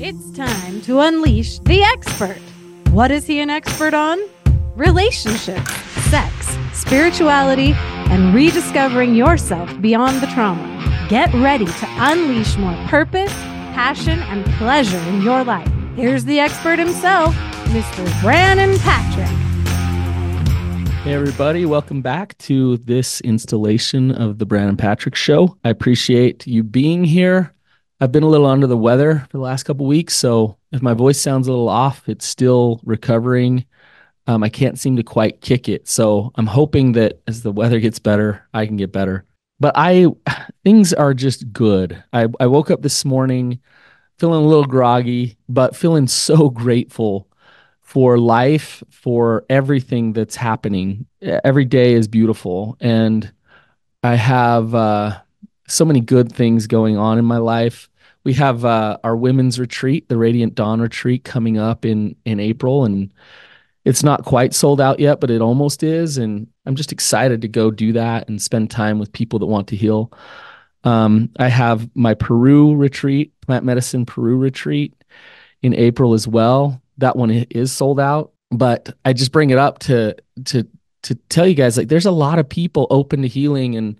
It's time to unleash the expert. What is he an expert on? Relationships, sex, spirituality, and rediscovering yourself beyond the trauma. Get ready to unleash more purpose, passion, and pleasure in your life. Here's the expert himself, Mr. Brannon Patrick. Hey, everybody, welcome back to this installation of the Brannon Patrick Show. I appreciate you being here. I've been a little under the weather for the last couple weeks, so if my voice sounds a little off, it's still recovering. Um, I can't seem to quite kick it, so I'm hoping that as the weather gets better, I can get better. But I, things are just good. I, I woke up this morning feeling a little groggy, but feeling so grateful for life, for everything that's happening. Every day is beautiful. And I have uh, so many good things going on in my life. We have uh, our women's retreat, the Radiant Dawn retreat, coming up in in April, and it's not quite sold out yet, but it almost is. And I'm just excited to go do that and spend time with people that want to heal. Um, I have my Peru retreat, plant medicine Peru retreat in April as well that one is sold out. But I just bring it up to to to tell you guys like there's a lot of people open to healing and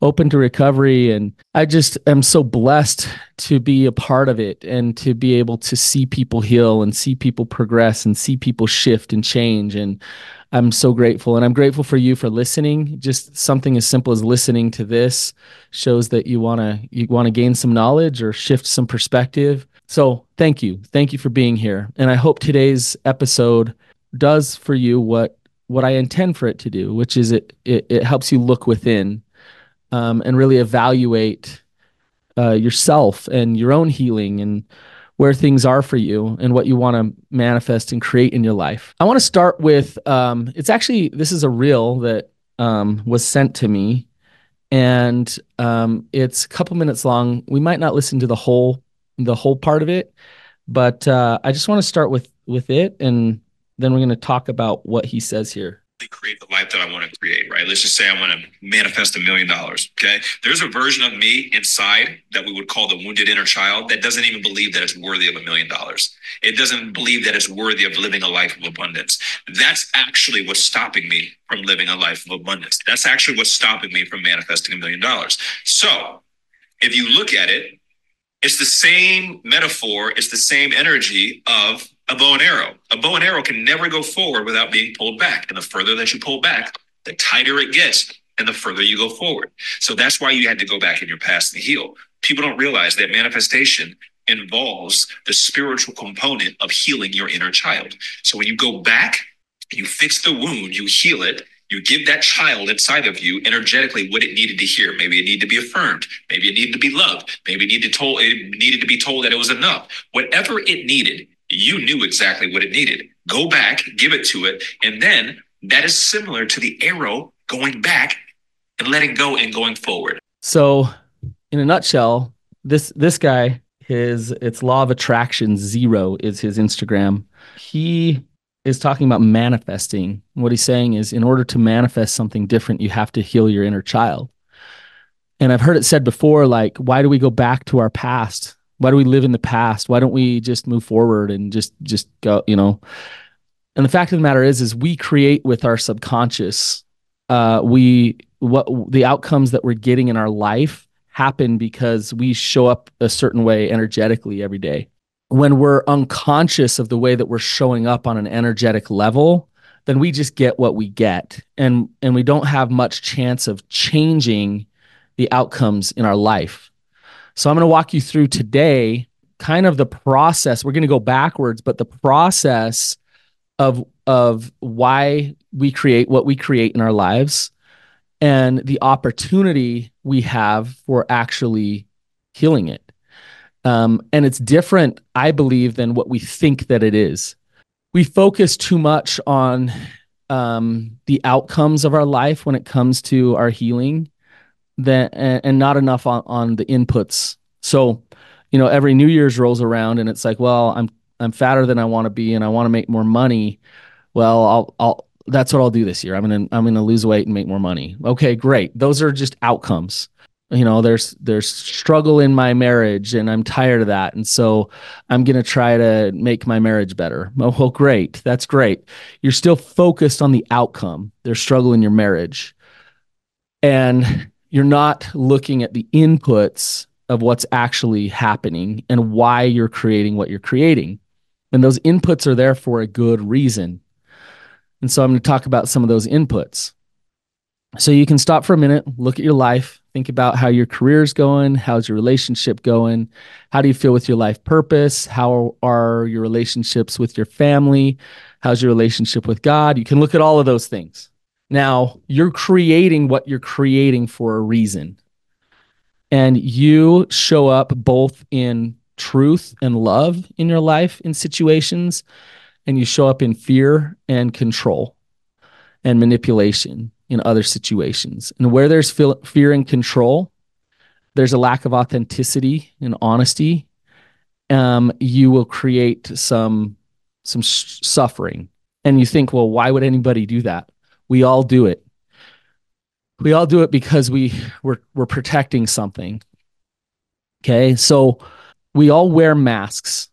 open to recovery and I just am so blessed to be a part of it and to be able to see people heal and see people progress and see people shift and change and I'm so grateful and I'm grateful for you for listening just something as simple as listening to this shows that you want to you want to gain some knowledge or shift some perspective so thank you. Thank you for being here. And I hope today's episode does for you what what I intend for it to do, which is it it, it helps you look within um, and really evaluate uh, yourself and your own healing and where things are for you and what you want to manifest and create in your life. I want to start with um, it's actually this is a reel that um, was sent to me, and um, it's a couple minutes long. We might not listen to the whole the whole part of it. But uh, I just want to start with with it, and then we're going to talk about what he says here create the life that I want to create, right? Let's just say I want to manifest a million dollars. Okay. There's a version of me inside that we would call the wounded inner child that doesn't even believe that it's worthy of a million dollars. It doesn't believe that it's worthy of living a life of abundance. That's actually what's stopping me from living a life of abundance. That's actually what's stopping me from manifesting a million dollars. So if you look at it, it's the same metaphor, it's the same energy of a bow and arrow. A bow and arrow can never go forward without being pulled back. And the further that you pull back, the tighter it gets and the further you go forward. So that's why you had to go back in your past and heal. People don't realize that manifestation involves the spiritual component of healing your inner child. So when you go back, you fix the wound, you heal it, you give that child inside of you energetically what it needed to hear. Maybe it needed to be affirmed. Maybe it needed to be loved. Maybe it needed, told, it needed to be told that it was enough. Whatever it needed, you knew exactly what it needed. Go back, give it to it. And then that is similar to the arrow going back and letting go and going forward. So, in a nutshell, this this guy, his it's law of attraction zero is his Instagram. He is talking about manifesting. What he's saying is, in order to manifest something different, you have to heal your inner child. And I've heard it said before, like, why do we go back to our past? Why do we live in the past? Why don't we just move forward and just just go, you know? And the fact of the matter is, is we create with our subconscious. Uh, we what the outcomes that we're getting in our life happen because we show up a certain way energetically every day when we're unconscious of the way that we're showing up on an energetic level then we just get what we get and and we don't have much chance of changing the outcomes in our life so i'm going to walk you through today kind of the process. We're going to go backwards but the process of of why we create what we create in our lives and the opportunity we have for actually healing it. Um, and it's different, I believe, than what we think that it is. We focus too much on um, the outcomes of our life when it comes to our healing, that and, and not enough on, on the inputs. So, you know, every New Year's rolls around, and it's like, well, I'm I'm fatter than I want to be, and I want to make more money. Well, I'll I'll that's what I'll do this year. I'm gonna I'm gonna lose weight and make more money. Okay, great. Those are just outcomes you know there's there's struggle in my marriage and i'm tired of that and so i'm to try to make my marriage better oh well great that's great you're still focused on the outcome there's struggle in your marriage and you're not looking at the inputs of what's actually happening and why you're creating what you're creating and those inputs are there for a good reason and so i'm going to talk about some of those inputs so you can stop for a minute look at your life Think about how your career's going. How's your relationship going? How do you feel with your life purpose? How are your relationships with your family? How's your relationship with God? You can look at all of those things. Now, you're creating what you're creating for a reason. And you show up both in truth and love in your life in situations, and you show up in fear and control and manipulation in other situations. And where there's fear and control, there's a lack of authenticity and honesty. Um, you will create some some suffering. And you think, well, why would anybody do that? We all do it. We all do it because we we're we're protecting something. Okay, so we all wear masks.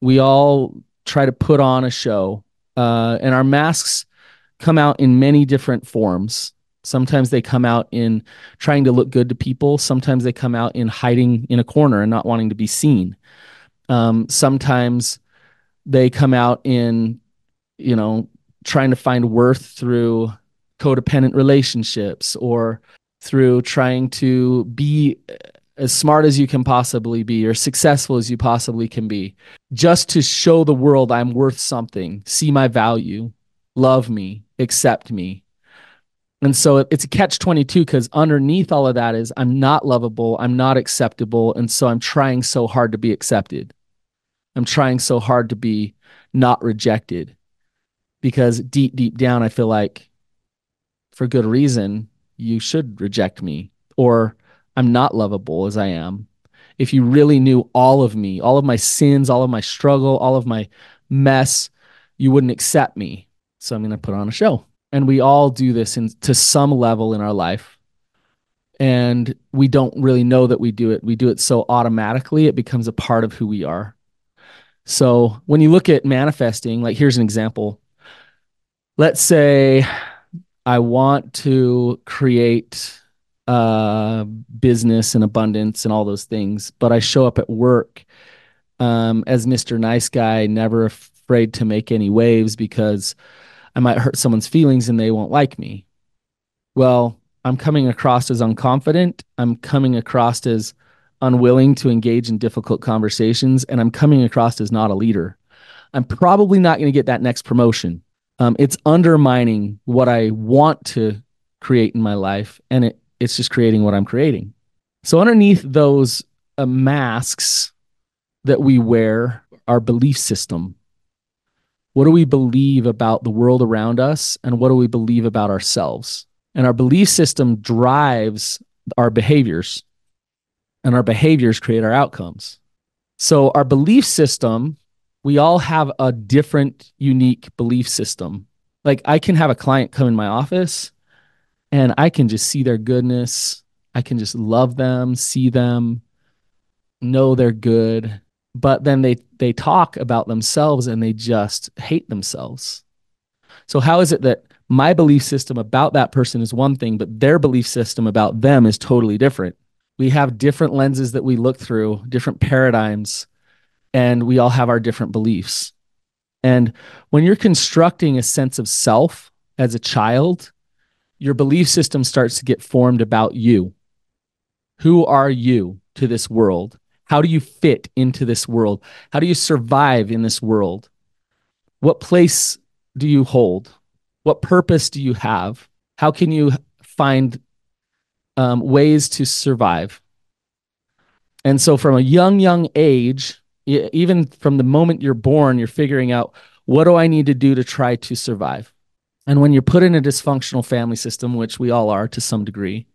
We all try to put on a show, uh, and our masks come out in many different forms. Sometimes they come out in trying to look good to people. Sometimes they come out in hiding in a corner and not wanting to be seen. Um, sometimes they come out in, you know, trying to find worth through codependent relationships or through trying to be as smart as you can possibly be or successful as you possibly can be, just to show the world I'm worth something, see my value, love me, accept me. And so it's a catch 22 because underneath all of that is I'm not lovable, I'm not acceptable. And so I'm trying so hard to be accepted. I'm trying so hard to be not rejected because deep, deep down, I feel like for good reason, you should reject me or I'm not lovable as I am. If you really knew all of me, all of my sins, all of my struggle, all of my mess, you wouldn't accept me. So I'm going to put on a show. And we all do this in, to some level in our life. And we don't really know that we do it. We do it so automatically, it becomes a part of who we are. So when you look at manifesting, like here's an example. Let's say I want to create uh, business and abundance and all those things, but I show up at work um, as Mr. Nice Guy, never afraid to make any waves because I might hurt someone's feelings and they won't like me. Well, I'm coming across as unconfident. I'm coming across as unwilling to engage in difficult conversations, and I'm coming across as not a leader. I'm probably not going to get that next promotion. Um, it's undermining what I want to create in my life, and it, it's just creating what I'm creating. So, underneath those uh, masks that we wear, our belief system, what do we believe about the world around us? And what do we believe about ourselves? And our belief system drives our behaviors, and our behaviors create our outcomes. So, our belief system, we all have a different, unique belief system. Like, I can have a client come in my office and I can just see their goodness. I can just love them, see them, know they're good but then they they talk about themselves and they just hate themselves so how is it that my belief system about that person is one thing but their belief system about them is totally different we have different lenses that we look through different paradigms and we all have our different beliefs and when you're constructing a sense of self as a child your belief system starts to get formed about you who are you to this world how do you fit into this world? How do you survive in this world? What place do you hold? What purpose do you have? How can you find um, ways to survive? And so, from a young, young age, even from the moment you're born, you're figuring out what do I need to do to try to survive? And when you're put in a dysfunctional family system, which we all are to some degree,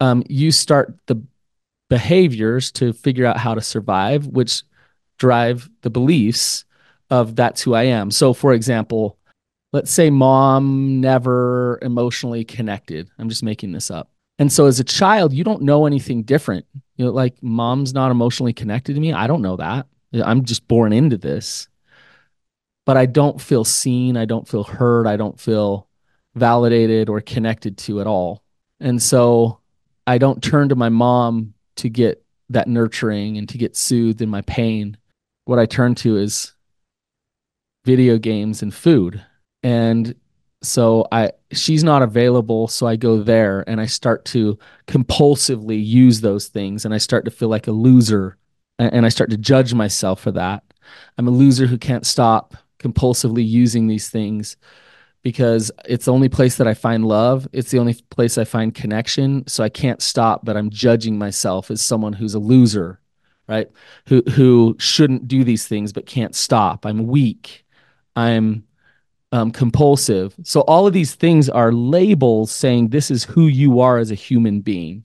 um, you start the behaviors to figure out how to survive, which drive the beliefs of that's who I am. So, for example, let's say mom never emotionally connected. I'm just making this up. And so as a child, you don't know anything different. You know, like mom's not emotionally connected to me. I don't know that. I'm just born into this. But I don't feel seen. I don't feel heard. I don't feel validated or connected to at all. And so I don't turn to my mom to get that nurturing and to get soothed in my pain. What I turn to is video games and food. And so I she's not available, so I go there and I start to compulsively use those things and I start to feel like a loser and I start to judge myself for that. I'm a loser who can't stop compulsively using these things because it's the only place that I find love. It's the only place I find connection. So I can't stop, but I'm judging myself as someone who's a loser, right? Who who shouldn't do these things but can't stop. I'm weak. I'm um, compulsive. So all of these things are labels saying this is who you are as a human being.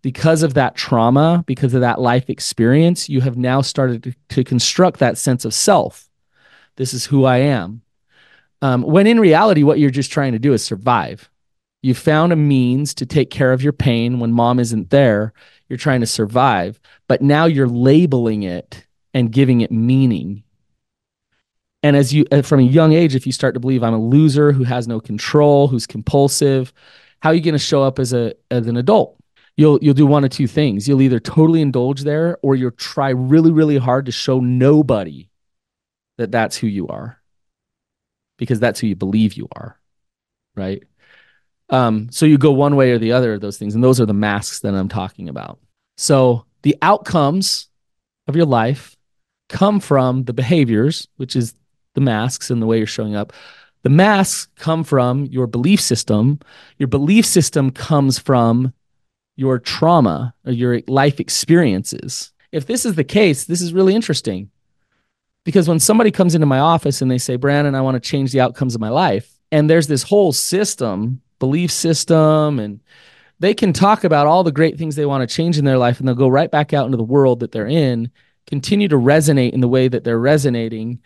Because of that trauma, because of that life experience, you have now started to, to construct that sense of self. This is who I am. Um, when in reality, what you're just trying to do is survive. You found a means to take care of your pain when mom isn't there. You're trying to survive, but now you're labeling it and giving it meaning. And as you, uh, from a young age, if you start to believe I'm a loser who has no control, who's compulsive, how are you going to show up as a as an adult? You'll you'll do one of two things. You'll either totally indulge there, or you'll try really really hard to show nobody that that's who you are because that's who you believe you are, right? Um, so you go one way or the other of those things, and those are the masks that I'm talking about. So the outcomes of your life come from the behaviors, which is the masks and the way you're showing up. The masks come from your belief system. Your belief system comes from your trauma or your life experiences. If this is the case, this is really interesting because when somebody comes into my office and they say, Brannon, I want to change the outcomes of my life, and there's this whole system, belief system, and they can talk about all the great things they want to change in their life, and they'll go right back out into the world that they're in, continue to resonate in the way that they're resonating,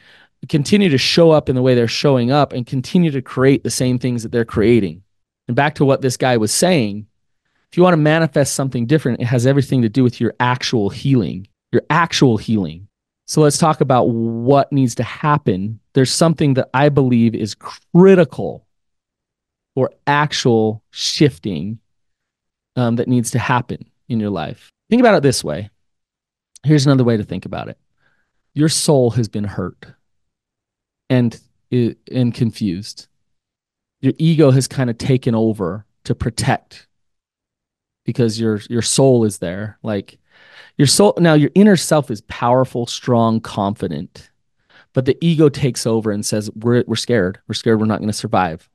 continue to show up in the way they're showing up, and continue to create the same things that they're creating. And back to what this guy was saying, if you want to manifest something different, it has everything to do with your actual healing, your actual healing. So let's talk about what needs to happen. There's something that I believe is critical for actual shifting um, that needs to happen in your life. Think about it this way. Here's another way to think about it. Your soul has been hurt and and confused. Your ego has kind of taken over to protect because your your soul is there. Like your soul, now your inner self is powerful, strong, confident, but the ego takes over and says, we're, we're scared. We're scared we're not going to survive.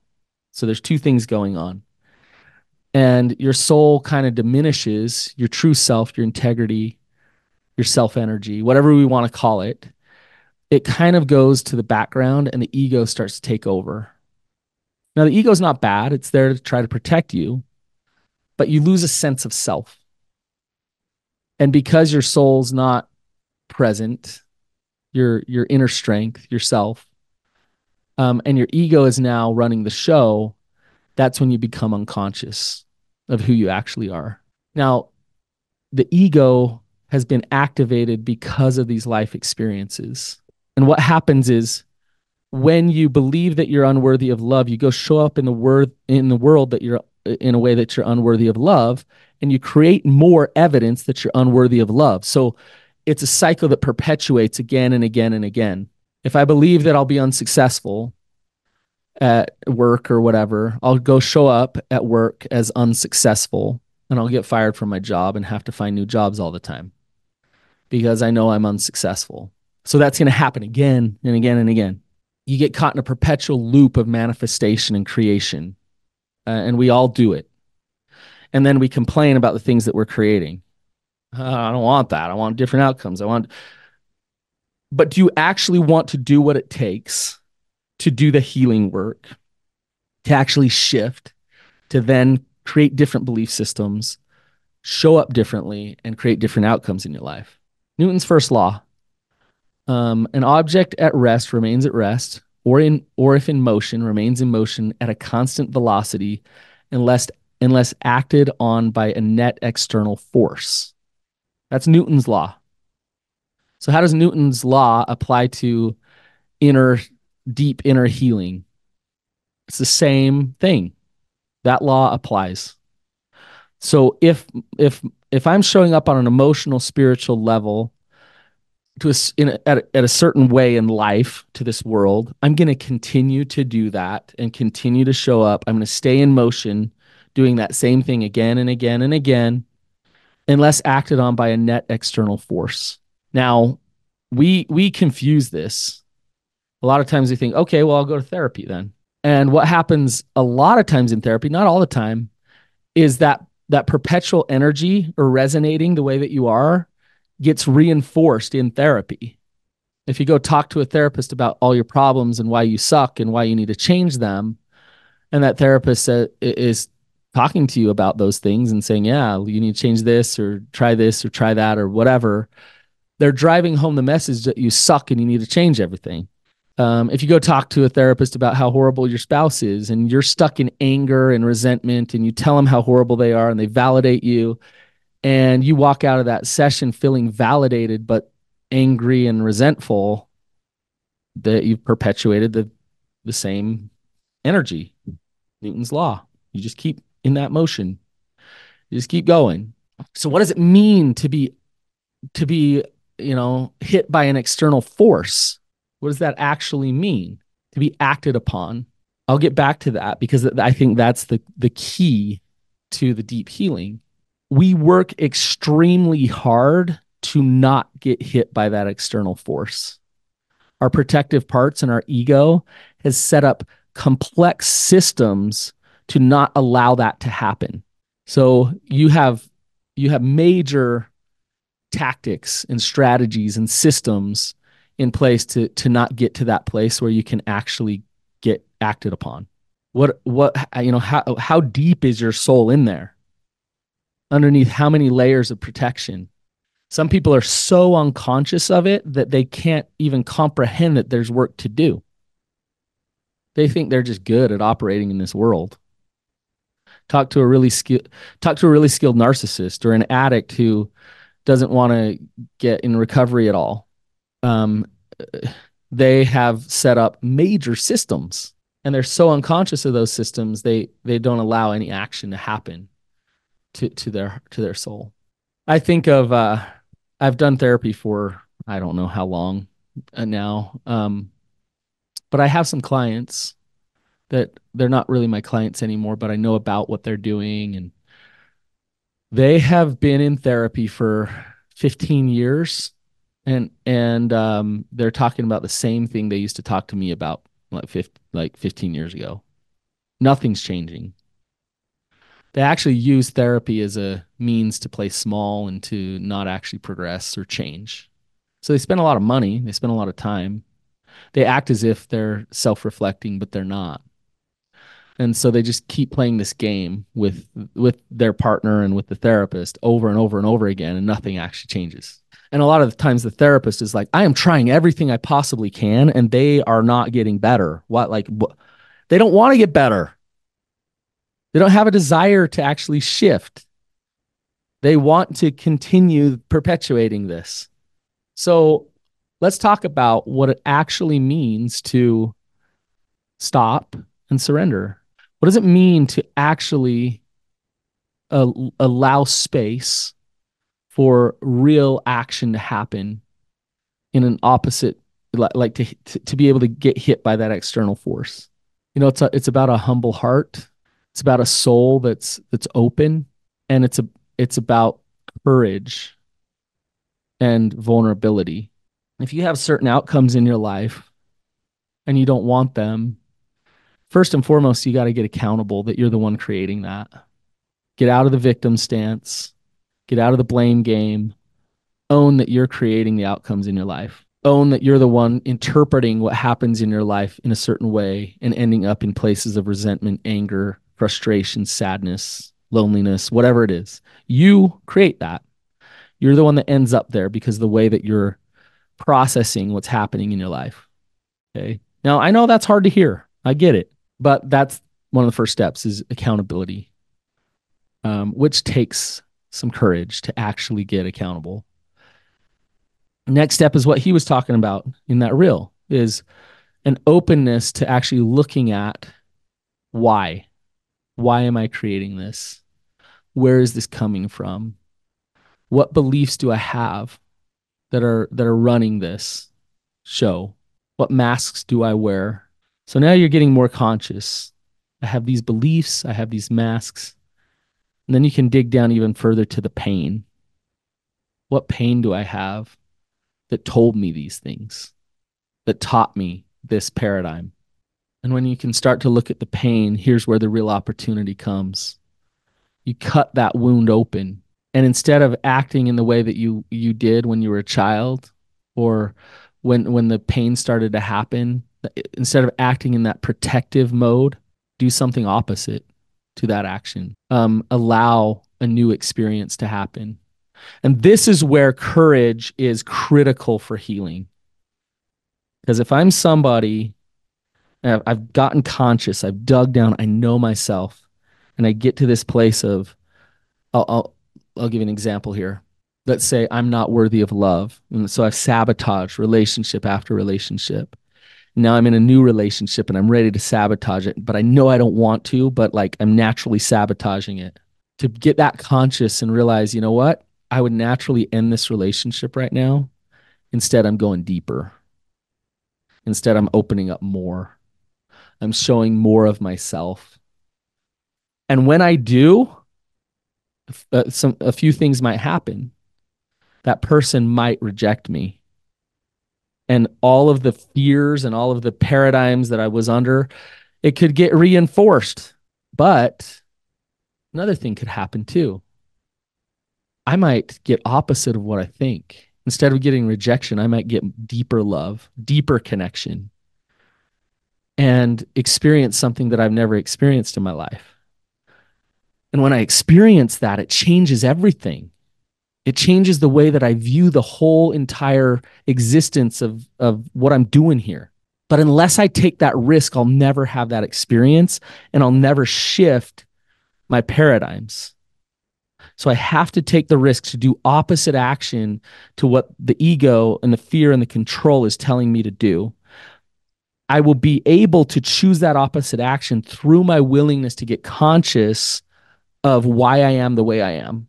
So there's two things going on. And your soul kind of diminishes your true self, your integrity, your self energy, whatever we want to call it. It kind of goes to the background and the ego starts to take over. Now, the ego is not bad, it's there to try to protect you, but you lose a sense of self. And because your soul's not present, your your inner strength, yourself, um, and your ego is now running the show, that's when you become unconscious of who you actually are. Now, the ego has been activated because of these life experiences. And what happens is when you believe that you're unworthy of love, you go show up in the word in the world that you're in a way that you're unworthy of love and you create more evidence that you're unworthy of love. So it's a cycle that perpetuates again and again and again. If I believe that I'll be unsuccessful at work or whatever, I'll go show up at work as unsuccessful and I'll get fired from my job and have to find new jobs all the time because I know I'm unsuccessful. So that's going to happen again and again and again. You get caught in a perpetual loop of manifestation and creation uh, and we all do it. And then we complain about the things that we're creating. Uh, I don't want that. I want different outcomes. I want. But do you actually want to do what it takes to do the healing work, to actually shift, to then create different belief systems, show up differently, and create different outcomes in your life? Newton's first law um, an object at rest remains at rest or in or if in motion remains in motion at a constant velocity unless unless acted on by a net external force. That's Newton's law. So, how does Newton's law apply to inner, deep inner healing? It's the same thing. That law applies. So, if if if I'm showing up on an emotional, spiritual level to a, in a, at, a, at a certain way in life to this world, I'm going to continue to do that and continue to show up. I'm going to stay in motion, doing that same thing again and again and again, unless acted on by a net external force. Now, we we confuse this. A lot of times we think, okay, well, I'll go to therapy then. And what happens a lot of times in therapy, not all the time, is that that perpetual energy or resonating the way that you are gets reinforced in therapy. If you go talk to a therapist about all your problems and why you suck and why you need to change them, and that therapist is talking to you about those things and saying, yeah, you need to change this or try this or try that or whatever, they're driving home the message that you suck and you need to change everything. Um, if you go talk to a therapist about how horrible your spouse is and you're stuck in anger and resentment and you tell them how horrible they are and they validate you and you walk out of that session feeling validated but angry and resentful that you've perpetuated the the same energy newton's law you just keep in that motion you just keep going so what does it mean to be to be you know hit by an external force what does that actually mean to be acted upon? I'll get back to that because I think that's the, the key to the deep healing. We work extremely hard to not get hit by that external force. Our protective parts and our ego has set up complex systems to not allow that to happen. So you have you have major tactics and strategies and systems in place to to not get to that place where you can actually get acted upon what what you know how how deep is your soul in there underneath how many layers of protection. Some people are so unconscious of it that they can't even comprehend that there's work to do. They think they're just good at operating in this world. Talk to a really skilled talk to a really skilled narcissist or an addict who doesn't want to get in recovery at all. Um, they have set up major systems and they're so unconscious of those systems they they don't allow any action to happen to to their to their soul i think of uh i've done therapy for i don't know how long uh, now um but i have some clients that they're not really my clients anymore but i know about what they're doing and they have been in therapy for 15 years and and um, they're talking about the same thing they used to talk to me about like 50, like 15 years ago. Nothing's changing. They actually use therapy as a means to play small and to not actually progress or change. So they spend a lot of money, they spend a lot of time. They act as if they're self-reflecting, but they're not. And so they just keep playing this game with with their partner and with the therapist over and over and over again and nothing actually changes. And a lot of the times the therapist is like, I am trying everything I possibly can, and they are not getting better. What, like, what? they don't want to get better. They don't have a desire to actually shift. They want to continue perpetuating this. So let's talk about what it actually means to stop and surrender. What does it mean to actually uh, allow space for real action to happen in an opposite like to, to, be able to get hit by that external force you know it's a, it's about a humble heart it's about a soul that's that's open and it's a it's about courage and vulnerability if you have certain outcomes in your life and you don't want them first and foremost you got to get accountable that you're the one creating that get out of the victim stance Get out of the blame game. Own that you're creating the outcomes in your life. Own that you're the one interpreting what happens in your life in a certain way and ending up in places of resentment, anger, frustration, sadness, loneliness, whatever it is. You create that. You're the one that ends up there because the way that you're processing what's happening in your life. Okay. Now, I know that's hard to hear. I get it. But that's one of the first steps is accountability um, which takes some courage to actually get accountable. Next step is what he was talking about in that reel is an openness to actually looking at why. Why am I creating this? Where is this coming from? What beliefs do I have that are that are running this show? What masks do I wear? So now you're getting more conscious. I have these beliefs, I have these masks. And then you can dig down even further to the pain. What pain do I have that told me these things, that taught me this paradigm? And when you can start to look at the pain, here's where the real opportunity comes. You cut that wound open. And instead of acting in the way that you you did when you were a child or when when the pain started to happen, instead of acting in that protective mode, do something opposite to that action. Um, allow a new experience to happen. And this is where courage is critical for healing. Because if I'm somebody, I've gotten conscious, I've dug down, I know myself, and I get to this place of, I'll, I'll, I'll give you an example here. Let's say I'm not worthy of love. And so I've sabotaged relationship after relationship now I'm in a new relationship and I'm ready to sabotage it, but I know I don't want to, but like I'm naturally sabotaging it. To get that conscious and realize, you know what? I would naturally end this relationship right now. Instead, I'm going deeper. Instead, I'm opening up more. I'm showing more of myself. And when I do, uh, some a few things might happen. That person might reject me and all of the fears and all of the paradigms that I was under, it could get reinforced. But another thing could happen too. I might get opposite of what I think. Instead of getting rejection, I might get deeper love, deeper connection, and experience something that I've never experienced in my life. And when I experience that, it changes everything. It changes the way that I view the whole entire existence of, of what I'm doing here. But unless I take that risk, I'll never have that experience and I'll never shift my paradigms. So I have to take the risk to do opposite action to what the ego and the fear and the control is telling me to do. I will be able to choose that opposite action through my willingness to get conscious of why I am the way I am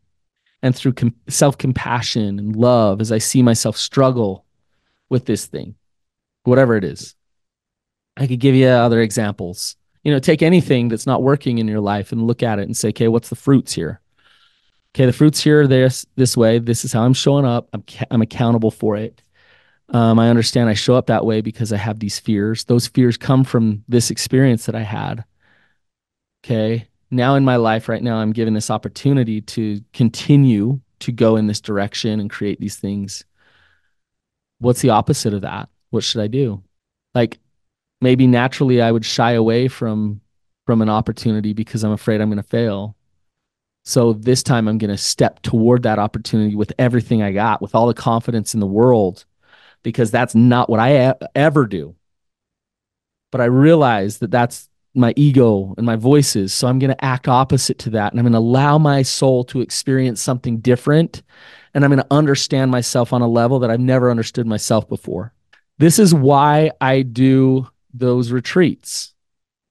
and through com- self compassion and love as I see myself struggle with this thing, whatever it is. I could give you other examples. You know, take anything that's not working in your life and look at it and say, okay, what's the fruits here? Okay, the fruits here are this this way. This is how I'm showing up. I'm ca- I'm accountable for it. Um, I understand I show up that way because I have these fears. Those fears come from this experience that I had. Okay, now in my life right now i'm given this opportunity to continue to go in this direction and create these things. What's the opposite of that? What should i do? Like maybe naturally i would shy away from from an opportunity because i'm afraid i'm going to fail. So this time i'm going to step toward that opportunity with everything i got with all the confidence in the world because that's not what i ever do but i realize that that's my ego and my voices. So I'm going to act opposite to that. And I'm going to allow my soul to experience something different. And I'm going to understand myself on a level that I've never understood myself before. This is why I do those retreats.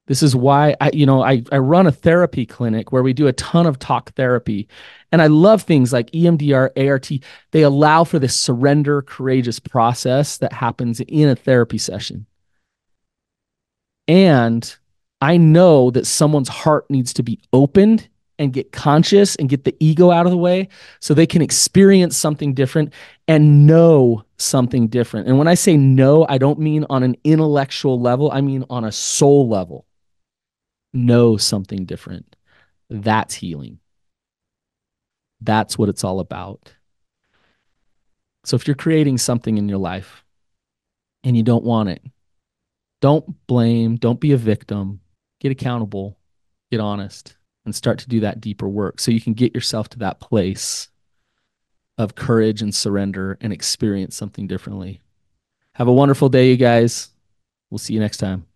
This is why I, you know, I, I run a therapy clinic where we do a ton of talk therapy. And I love things like EMDR, ART. They allow for this surrender, courageous process that happens in a therapy session. And I know that someone's heart needs to be opened and get conscious and get the ego out of the way so they can experience something different and know something different. And when I say know, I don't mean on an intellectual level, I mean on a soul level. Know something different. That's healing. That's what it's all about. So if you're creating something in your life and you don't want it, don't blame, don't be a victim get accountable, get honest, and start to do that deeper work so you can get yourself to that place of courage and surrender and experience something differently. Have a wonderful day, you guys. We'll see you next time.